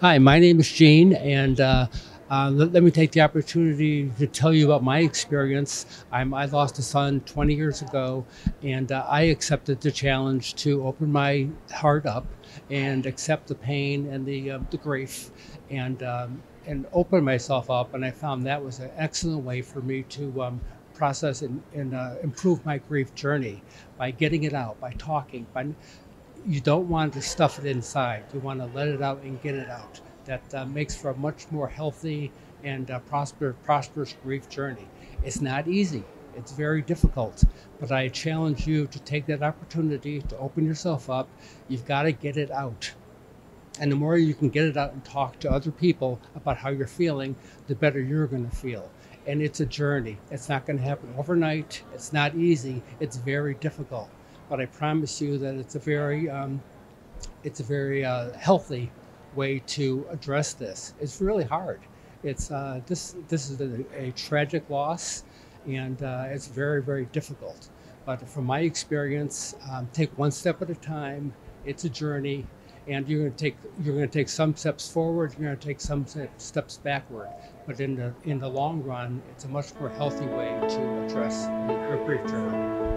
Hi, my name is Gene, and uh, uh, let, let me take the opportunity to tell you about my experience. I'm, I lost a son 20 years ago, and uh, I accepted the challenge to open my heart up and accept the pain and the, uh, the grief and, um, and open myself up. And I found that was an excellent way for me to um, process and, and uh, improve my grief journey by getting it out, by talking, by you don't want to stuff it inside. You want to let it out and get it out. That uh, makes for a much more healthy and uh, prosper, prosperous grief journey. It's not easy. It's very difficult, but I challenge you to take that opportunity to open yourself up. You've got to get it out. And the more you can get it out and talk to other people about how you're feeling, the better you're going to feel. And it's a journey. It's not going to happen overnight. It's not easy. It's very difficult but I promise you that it's a very um, it's a very uh, healthy way to address this. It's really hard. It's uh, this this is a, a tragic loss, and uh, it's very very difficult. But from my experience, um, take one step at a time. It's a journey, and you're going to take you're going to take some steps forward. You're going to take some steps backward. But in the in the long run, it's a much more healthy way to address grief journey.